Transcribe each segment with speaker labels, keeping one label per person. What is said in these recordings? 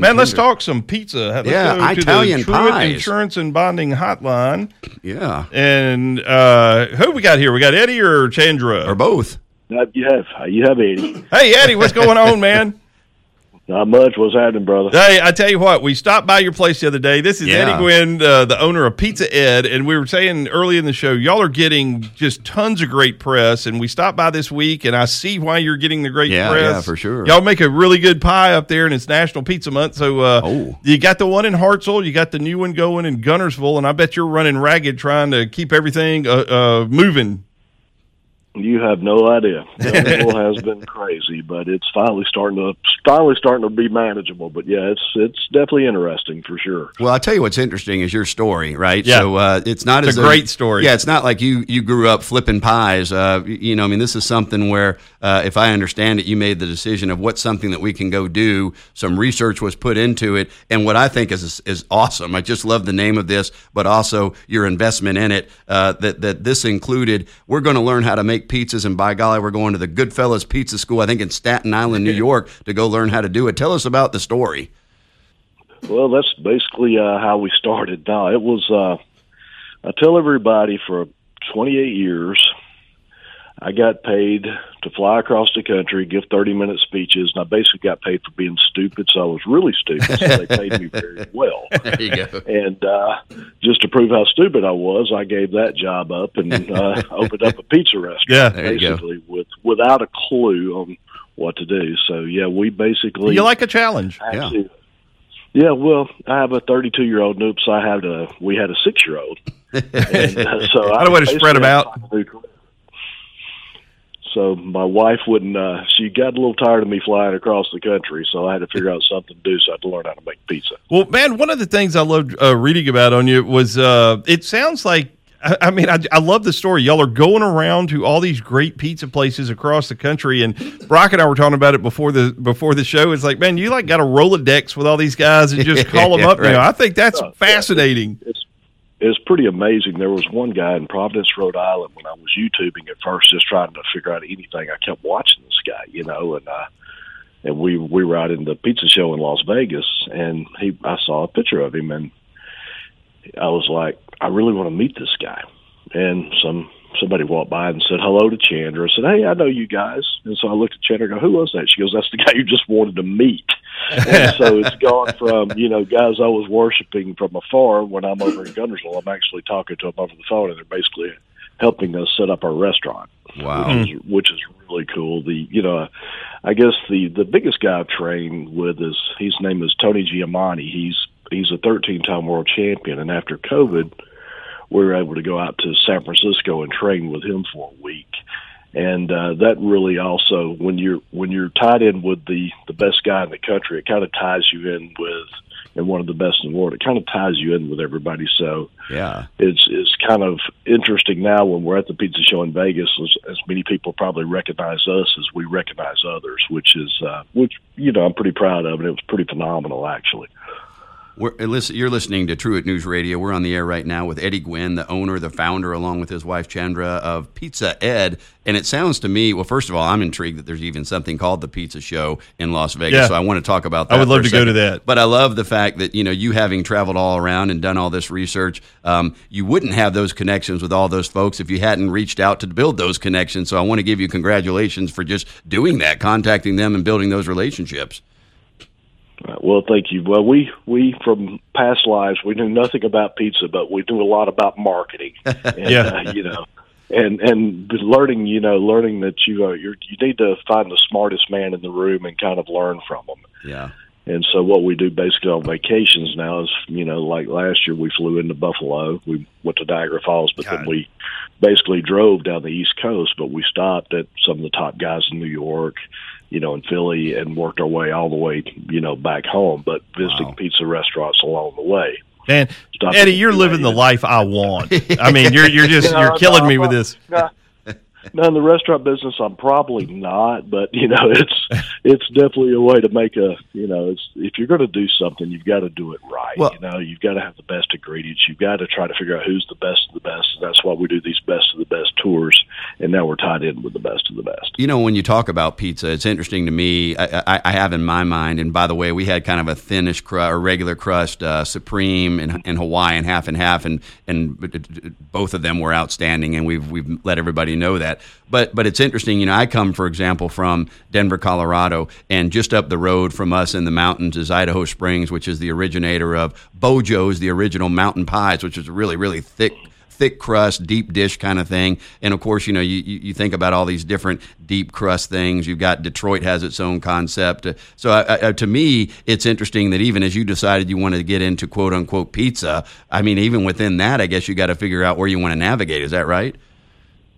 Speaker 1: Man, let's talk some pizza. Let's
Speaker 2: Yeah,
Speaker 1: go to
Speaker 2: Italian
Speaker 1: the Truitt
Speaker 2: pies.
Speaker 1: Insurance and Bonding Hotline.
Speaker 2: Yeah,
Speaker 1: And uh, who we got here? We got Eddie or Chandra?
Speaker 2: or both.
Speaker 3: Uh, You have you have eighty.
Speaker 1: hey, Eddie, what's going on, man?
Speaker 3: Not much. What's happening, brother?
Speaker 1: Hey, I tell you what, we stopped by your place the other day. This is
Speaker 2: Yeah.
Speaker 1: Eddie Gwin, uh, the owner of Pizza Ed, and we were saying early in the show, y'all are getting just tons of great press. And we stopped by this week, and I see why you're getting the great
Speaker 2: Yeah,
Speaker 1: press.
Speaker 2: yeah, for sure.
Speaker 1: Y'all make a really good pie up there, and it's National Pizza Month. So uh,
Speaker 2: Oh.
Speaker 1: you got the one in Hartselle, you got the new one going in Guntersville, and I bet you're running ragged trying to keep everything uh, uh, moving.
Speaker 3: You have no idea. Guntersville has been crazy, but it's finally starting to finally starting to be manageable. But yeah, it's it's definitely interesting for sure.
Speaker 2: Well, I'll tell you what's interesting is your story, right?
Speaker 1: Yeah.
Speaker 2: So uh, it's not
Speaker 1: It's
Speaker 2: as
Speaker 1: a
Speaker 2: though-
Speaker 1: great story.
Speaker 2: Yeah, it's not like you you grew up flipping pies. Uh, you know, I mean, this is something where, uh, if I understand it, you made the decision of what's something that we can go do. Some research was put into it, and what I think is is awesome. I just love the name of this, but also your investment in it. Uh, that that this included. We're going to learn how to make pizzas, and by golly, we're going to the Goodfellas Pizza School, I think in Staten Island, New York, to go learn how to do it. Tell us about the story.
Speaker 3: Well, that's basically uh, how we started. Now it was. Uh, I tell everybody for 28 years, I got paid to fly across the country, give 30 minute speeches, and I basically got paid for being stupid. So I was really stupid. So they paid me very well.
Speaker 2: There you go.
Speaker 3: And uh, just to prove how stupid I was, I gave that job up and uh, opened up a pizza restaurant.
Speaker 1: Yeah.
Speaker 2: There you go.
Speaker 3: basically with without a clue on what to do. So yeah, we basically
Speaker 1: You like a challenge.
Speaker 3: actually. Yeah, well, I have a 32 year old. Oops, I had a. We had a six year old. And, uh, so
Speaker 1: What a way to spread
Speaker 3: them
Speaker 1: out.
Speaker 3: had to find a new career. So my wife wouldn't. Uh, she got a little tired of me flying across the country, so I had to figure out something to do. So I had to learn how to make pizza.
Speaker 1: Well, man, one of the things I loved uh, reading about on you was uh, it sounds like. I mean, I, I love the story. Y'all are going around to all these great pizza places across the country, and Brock and I were talking about it before the before the show. It's like, man, you like got a Rolodex with all these guys and just call them
Speaker 2: Yeah,
Speaker 1: up. You know. I think that's
Speaker 3: Oh, yeah.
Speaker 1: fascinating.
Speaker 3: It's it's pretty amazing. There was one guy in Providence, Rhode Island, when I was YouTubing at first, just trying to figure out anything. I kept watching this guy, you know, and uh, and we we were out in the pizza show in Las Vegas, and he I saw a picture of him, and I was like, I really want to meet this guy. And some somebody walked by and said hello to Chandra. I said, Hey, I know you guys. And so I looked at Chandra and go, Who was that? She goes, That's the guy you just wanted to meet. And so it's gone from, you know, guys I was worshiping from afar when I'm over in Guntersville, I'm actually talking to them over the phone and they're basically helping us set up our restaurant
Speaker 2: Wow.
Speaker 3: which is, which is really cool. The you know, I guess the the biggest guy I've trained with is his name is Tony Gemignani. He's he's a 13 time world champion, and after COVID, we were able to go out to San Francisco and train with him for a week. And uh, that really also, when you're when you're tied in with the the best guy in the country, it kind of ties you in with and one of the best in the world. It kind of ties you in with everybody. So
Speaker 2: Yeah.
Speaker 3: it's it's kind of interesting now when we're at the pizza show in Vegas, as, as many people probably recognize us as we recognize others, which is uh, which you know I'm pretty proud of, and it was pretty phenomenal actually.
Speaker 2: We're, uh, you're listening to Truitt News Radio. We're on the air right now with Eddie Gwin, the owner, the founder, along with his wife Chandra of Pizza Ed. And it sounds to me, well, first of all, I'm intrigued that there's even something called the Pizza Show in Las Vegas.
Speaker 1: Yeah.
Speaker 2: So I want to talk about that.
Speaker 1: I would love to go to that.
Speaker 2: But I love the fact that you know you having traveled all around and done all this research, um, you wouldn't have those connections with all those folks if you hadn't reached out to build those connections. So I want to give you congratulations for just doing that, contacting them, and building those relationships.
Speaker 3: Uh, well, thank you. Well, we we from past lives we knew nothing about pizza, but we knew a lot about marketing. And,
Speaker 1: Yeah.
Speaker 3: uh, you know. And and learning, you know, learning that you uh, you're, you need to find the smartest man in the room and kind of learn from them.
Speaker 2: Yeah.
Speaker 3: And so what we do basically on vacations now is, you know, like last year we flew into Buffalo. We went to Niagara Falls, but
Speaker 1: God.
Speaker 3: then we basically drove down the East Coast, but we stopped at some of the top guys in New York, you know, in Philly and worked our way all the way, you know, back home, but visiting
Speaker 2: Wow.
Speaker 3: pizza restaurants along the way.
Speaker 1: Man,
Speaker 3: Stop
Speaker 1: Eddie, you're living the life I want. I mean, you're you're just
Speaker 3: No,
Speaker 1: you're killing
Speaker 3: no,
Speaker 1: me
Speaker 3: I'm
Speaker 1: with this.
Speaker 3: no, no, in the restaurant business, I'm probably not, but you know, it's it's definitely a way to make a you know, it's if you're going to do something, you've got to do it right.
Speaker 2: Well-
Speaker 3: you know, you've got to have the best ingredients. You've got to try to figure out who's the best of the best. And that's why we do these best of the best tours, and now we're tied in with the best of the best.
Speaker 2: You know, when you talk about pizza, it's interesting to me. I, I, I have in my mind, and by the way, we had kind of a thinnish crust or regular crust, uh, supreme and, and Hawaiian, half and half, and and both of them were outstanding, and we've we've let everybody know that. But but it's interesting. You know, I come, for example, from Denver, Colorado, and just up the road from us in the mountains is Idaho Springs, which is the originator of Beau Jo's, the original mountain pies, which is a really really thick thick crust, deep dish kind of thing. And of course, you know, you, you think about all these different deep crust things. You've got Detroit has its own concept. So I, I, to me, it's interesting that even as you decided you wanted to get into quote unquote pizza, I mean, even within that, I guess you got to figure out where you want to navigate. Is that right?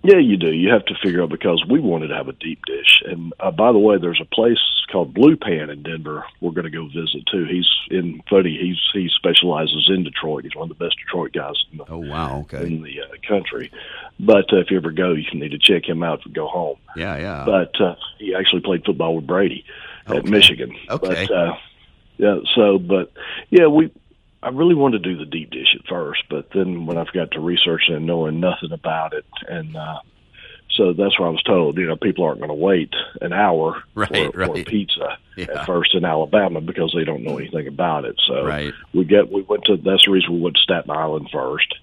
Speaker 3: Yeah, you do. You have to figure out because we wanted to have a deep dish. And uh, by the way, there's a place called Blue Pan in Denver. We're going to go visit too. He's in funny. He's he specializes in Detroit. He's one of the best Detroit guys in the,
Speaker 2: Oh wow, okay,
Speaker 3: in the uh, country. But uh, if you ever go, you need to check him out and go home.
Speaker 2: yeah, yeah.
Speaker 3: But uh, he actually played football with Brady at Michigan.
Speaker 2: Okay.
Speaker 3: But, uh, yeah. So, but yeah, we. I really wanted to do the deep dish at first, but then when I got to researching and knowing nothing about it, and uh, so that's what I was told. You know, people aren't going to wait an hour
Speaker 2: Right,
Speaker 3: for, for
Speaker 2: right.
Speaker 3: pizza
Speaker 2: Yeah.
Speaker 3: at first in Alabama because they don't know anything about it. So
Speaker 2: Right.
Speaker 3: we get we went to that's the reason we went to Staten Island first,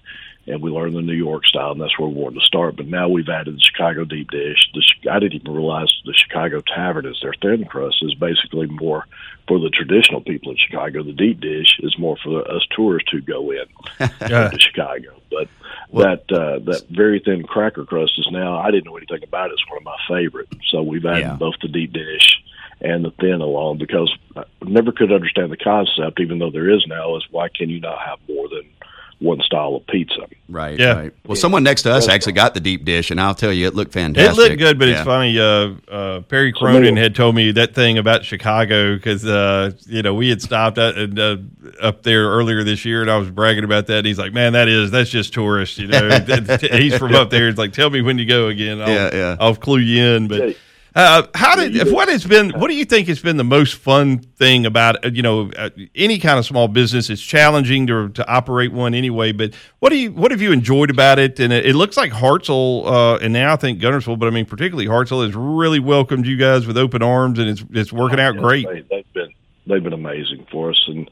Speaker 3: and we learned the New York style, and that's where we wanted to start. But now we've added the Chicago deep dish. The, I didn't even realize the Chicago Tavern is their thin crust is basically more for the traditional people in Chicago. The deep dish is more for us tourists who go in
Speaker 1: Yeah.
Speaker 3: to Chicago. But that uh, that very thin cracker crust is now I didn't know anything about it. It's one of my favorite. So we've added
Speaker 2: Yeah.
Speaker 3: both the deep dish and the thin along because I never could understand the concept, even though there is now, is why can you not have more than one style of pizza?
Speaker 2: right,
Speaker 1: Yeah.
Speaker 2: right. Well, someone next to us actually got the deep dish, and I'll tell you, it looked fantastic.
Speaker 1: It looked good, but
Speaker 2: Yeah.
Speaker 1: it's funny. Uh, uh, Perry
Speaker 3: So
Speaker 1: Cronin
Speaker 3: maybe-
Speaker 1: had told me that thing about Chicago because uh, you know we had stopped at, uh, up there earlier this year, and I was bragging about that. And he's like, "Man, that is that's just tourist." You know, he's from up there. It's like, "Tell me when you go again. I'll,
Speaker 2: Yeah, yeah.
Speaker 1: I'll clue you in." But
Speaker 3: Yeah.
Speaker 1: Uh, how did what has been what do you think has been the most fun thing about uh, you know uh, any kind of small business? It's challenging to to operate one anyway, but what do you what have you enjoyed about it? And it, it looks like Hartselle uh, and now I think Guntersville, but I mean particularly Hartselle has really welcomed you guys with open arms, and it's it's working out great.
Speaker 3: They, they've been they've been amazing for us, and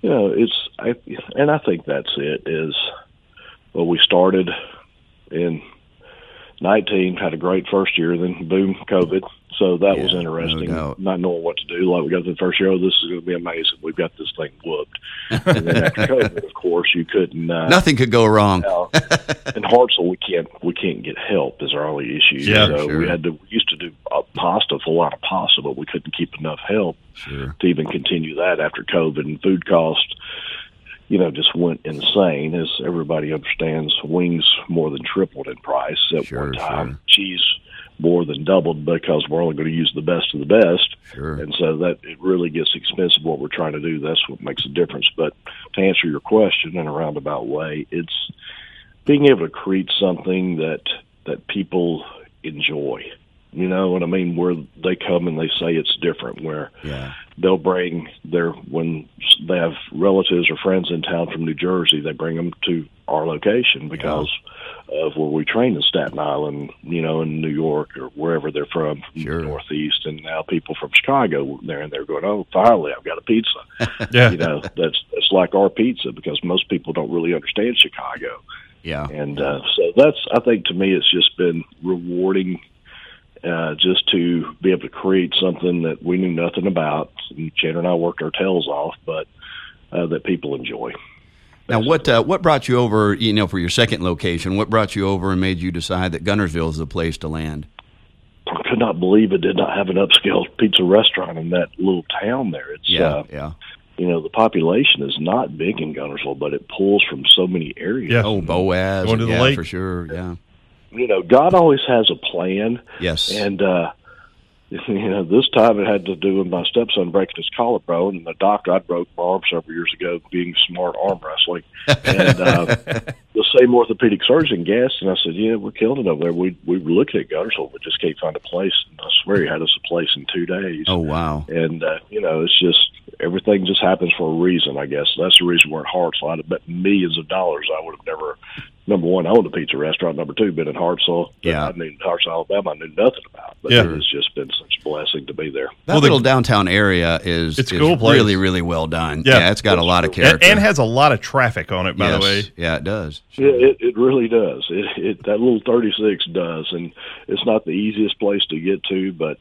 Speaker 3: you know it's I and I think that's it. Is well, we started in nineteen, had a great first year, then boom, COVID. So that was
Speaker 2: Yeah, no
Speaker 3: interesting.
Speaker 2: doubt.
Speaker 3: not knowing what to do. Like we got the first year, oh, this is going to be amazing. We've got this thing whooped. and then after COVID, of course, you couldn't. Uh,
Speaker 2: Nothing could go wrong.
Speaker 3: in Hartselle, we can't we can't get help is our only issue.
Speaker 1: Yeah,
Speaker 3: so
Speaker 2: sure.
Speaker 3: we had to we used to do uh, pasta, a lot of pasta, but we couldn't keep enough help
Speaker 2: Sure.
Speaker 3: to even continue that after COVID and food cost. You know, just went insane. As everybody understands, wings more than tripled in price at
Speaker 2: Sure,
Speaker 3: one time.
Speaker 2: sure.
Speaker 3: Cheese more than doubled because we're only going to use the best of the best.
Speaker 2: Sure.
Speaker 3: And so that it really gets expensive what we're trying to do. That's what makes a difference. But to answer your question in a roundabout way, it's being able to create something that that people enjoy. You know what I mean? Where they come and they say it's different. Where
Speaker 2: Yeah.
Speaker 3: they'll bring their when they have relatives or friends in town from New Jersey, they bring them to our location because of where we train in Staten Island, you know, in New York or wherever they're from, from
Speaker 2: Sure.
Speaker 3: the Northeast, and now people from Chicago there and they're going, oh, finally, I've got a pizza.
Speaker 1: Yeah,
Speaker 3: you know, that's that's like our pizza because most people don't really understand Chicago,
Speaker 2: Yeah.
Speaker 3: and uh, so that's I think to me it's just been rewarding. Uh, just to be able to create something that we knew nothing about, and Chandra and I worked our tails off, but uh, that people enjoy.
Speaker 2: Now, what uh, what brought you over? You know, for your second location, what brought you over and made you decide that Guntersville is the place to land?
Speaker 3: I could not believe it did not have an upscale pizza restaurant in that little town there. It's
Speaker 2: Yeah,
Speaker 3: uh,
Speaker 2: yeah.
Speaker 3: you know the population is not big in Guntersville, but it pulls from so many areas.
Speaker 1: Yeah.
Speaker 2: Oh, Boaz.
Speaker 1: Going to the
Speaker 2: yeah,
Speaker 1: lake.
Speaker 2: for sure. Yeah.
Speaker 3: You know, God always has a plan,
Speaker 2: Yes.
Speaker 3: and uh, you know, this time it had to do with my stepson breaking his collarbone, and the doctor I broke my arm several years ago being smart arm wrestling, and uh, the same orthopedic surgeon guessed, and I said, "Yeah, we're killing it over there. We we were looking at Guntersville, but just can't find a place. And I swear he had us a place in two days.
Speaker 2: Oh wow!
Speaker 3: And uh, you know, it's just everything just happens for a reason. I guess that's the reason we're in Hartselle. I'd bet millions of dollars I would have never number one, I owned a pizza restaurant. Number two, been in Hartselle.
Speaker 2: Yeah.
Speaker 3: I knew Hartselle, Alabama. I knew nothing about. But
Speaker 1: Yeah.
Speaker 3: it's just been such a blessing to be there.
Speaker 2: That
Speaker 1: Well, the-
Speaker 2: little downtown area is
Speaker 1: It's
Speaker 2: is
Speaker 1: cool place.
Speaker 2: really really well done.
Speaker 1: Yeah.
Speaker 2: it's got a lot of
Speaker 1: and,
Speaker 2: character
Speaker 1: and has a lot of traffic on it, by
Speaker 2: yes.
Speaker 1: the way.
Speaker 2: Yeah, it does.
Speaker 3: Yeah, it, it really does. It, it that little thirty six does, and it's not the easiest place to get to, but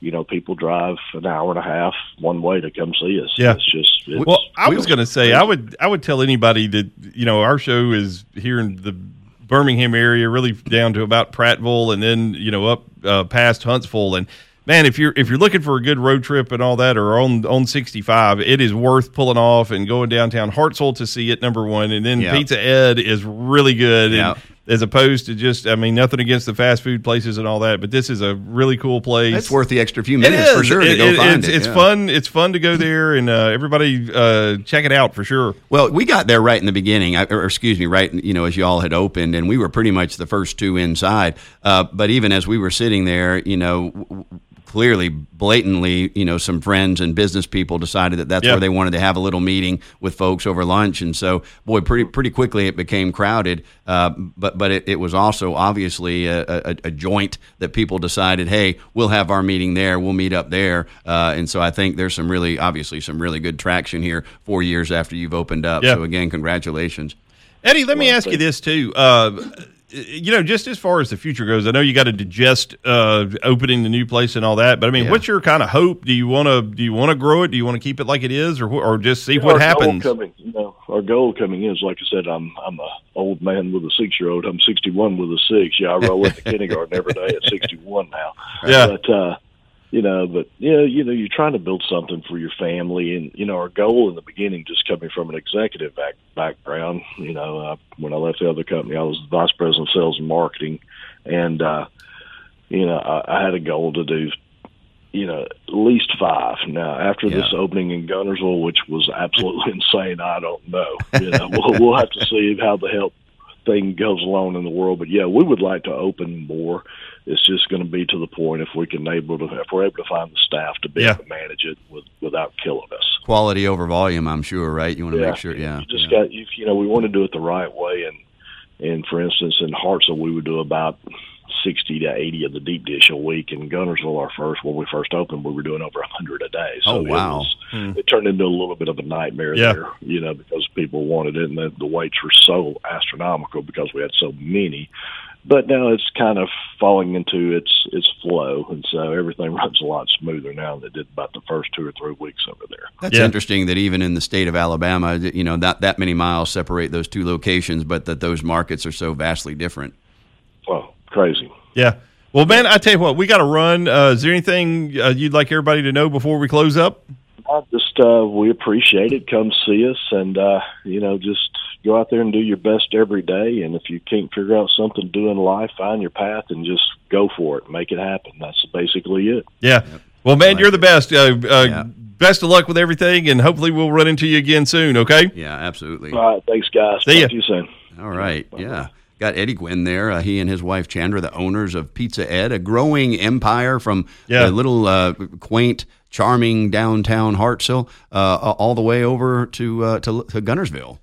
Speaker 3: you know, people drive an hour and a half one way to come see us.
Speaker 1: Yeah.
Speaker 3: it's just it's,
Speaker 1: Well, I was going to say I would I would tell anybody that you know our show is here in the Birmingham area, really down to about Prattville, and then you know up uh, past Huntsville. And man, if you're if you're looking for a good road trip and all that, or on on 65, it is worth pulling off and going downtown Hartselle to see it. Number one, and then
Speaker 2: Yeah.
Speaker 1: Pizza Ed is really good.
Speaker 2: Yeah.
Speaker 1: And, as opposed to just, I mean, nothing against the fast food places and all that, but this is a really cool place.
Speaker 2: It's worth the extra few minutes for sure to go
Speaker 1: it-
Speaker 2: find
Speaker 1: it's,
Speaker 2: it.
Speaker 1: It's
Speaker 2: yeah.
Speaker 1: fun. It's fun to go there, and uh, everybody uh, check it out for sure.
Speaker 2: Well, we got there right in the beginning, I- or excuse me, right, you know, as you all had opened, and we were pretty much the first two inside. Uh, but even as we were sitting there, you know, w- clearly, blatantly, you know, some friends and business people decided that that's
Speaker 1: Yeah.
Speaker 2: where they wanted to have a little meeting with folks over lunch, and so, boy, pretty pretty quickly it became crowded. Uh, but but it, it was also obviously a, a, a joint that people decided, hey, we'll have our meeting there, we'll meet up there, uh, and so I think there's some really obviously some really good traction here four years after you've opened up.
Speaker 1: Yeah.
Speaker 2: So again, congratulations.
Speaker 1: Eddie, let me
Speaker 3: Well,
Speaker 1: ask you this too. Uh, you know, just as far as the future goes, I know you got to digest uh, opening the new place and all that. But I mean,
Speaker 2: Yeah.
Speaker 1: what's your kind of hope? Do you want to do you want to grow it? Do you want to keep it like it is, or or just see what
Speaker 3: our
Speaker 1: happens?
Speaker 3: Goal coming, you know, our goal coming is like I said. I'm I'm a old man with a six year old. I'm 61 with a six. Yeah, I roll into kindergarten every day at 61 now.
Speaker 1: Yeah.
Speaker 3: but uh, you know, but yeah, you know, you're trying to build something for your family, and you know, our goal in the beginning, just coming from an executive back, background. You know, uh, when I left the other company, I was vice president of sales and marketing, and uh, you know, I, I had a goal to do you know, at least five. Now, after this opening in Guntersville, which was absolutely insane, I don't know. You know, we'll, we'll have to see how the help thing goes along in the world. But yeah, we would like to open more. It's just going to be to the point if we can able to, if we're able to find the staff to be
Speaker 1: Yeah.
Speaker 3: able to manage it with, without killing us.
Speaker 2: Quality over volume, I'm sure, right? You want to
Speaker 3: Yeah.
Speaker 2: make sure, yeah.
Speaker 3: You just
Speaker 2: yeah.
Speaker 3: got, you, you know, we want to do it the right way. And, and for instance, in Hartselle, we would do about 60 to 80 of the deep dish a week. In Guntersville, our first, when we first opened, we were doing over a 100 a day. So
Speaker 2: Oh, wow.
Speaker 3: It, was,
Speaker 1: Hmm.
Speaker 3: it turned into a little bit of a nightmare
Speaker 1: Yeah.
Speaker 3: there, you know, because people wanted it and the, the waits were so astronomical because we had so many. But now it's kind of falling into its its flow, and so everything runs a lot smoother now than it did about the first two or three weeks over there.
Speaker 2: That's
Speaker 1: Yeah.
Speaker 2: interesting that even in the state of Alabama, you know, not that many miles separate those two locations, but that those markets are so vastly different.
Speaker 3: Well, crazy.
Speaker 1: Yeah. Well, man, I tell you what, we got to run. Uh, is there anything uh, you'd like everybody to know before we close up?
Speaker 3: I just uh, we appreciate it. Come see us, and uh, you know, just go out there and do your best every day. And if you can't figure out something to do in life, find your path and just go for it. Make it happen. That's basically it.
Speaker 1: Yeah. Well, man, you're the best. Uh, uh,
Speaker 2: Yeah.
Speaker 1: Best of luck with everything, and hopefully we'll run into you again soon. Okay.
Speaker 2: Yeah, absolutely.
Speaker 3: All right, thanks, guys.
Speaker 1: See.
Speaker 3: Talk to you soon.
Speaker 2: All right. Yeah. Got Eddie Gwin there. Uh, he and his wife Chandra, the owners of Pizza Ed, a growing empire from
Speaker 1: Yeah.
Speaker 2: the little uh, quaint, charming downtown Hartselle uh, all the way over to, uh, to to Guntersville.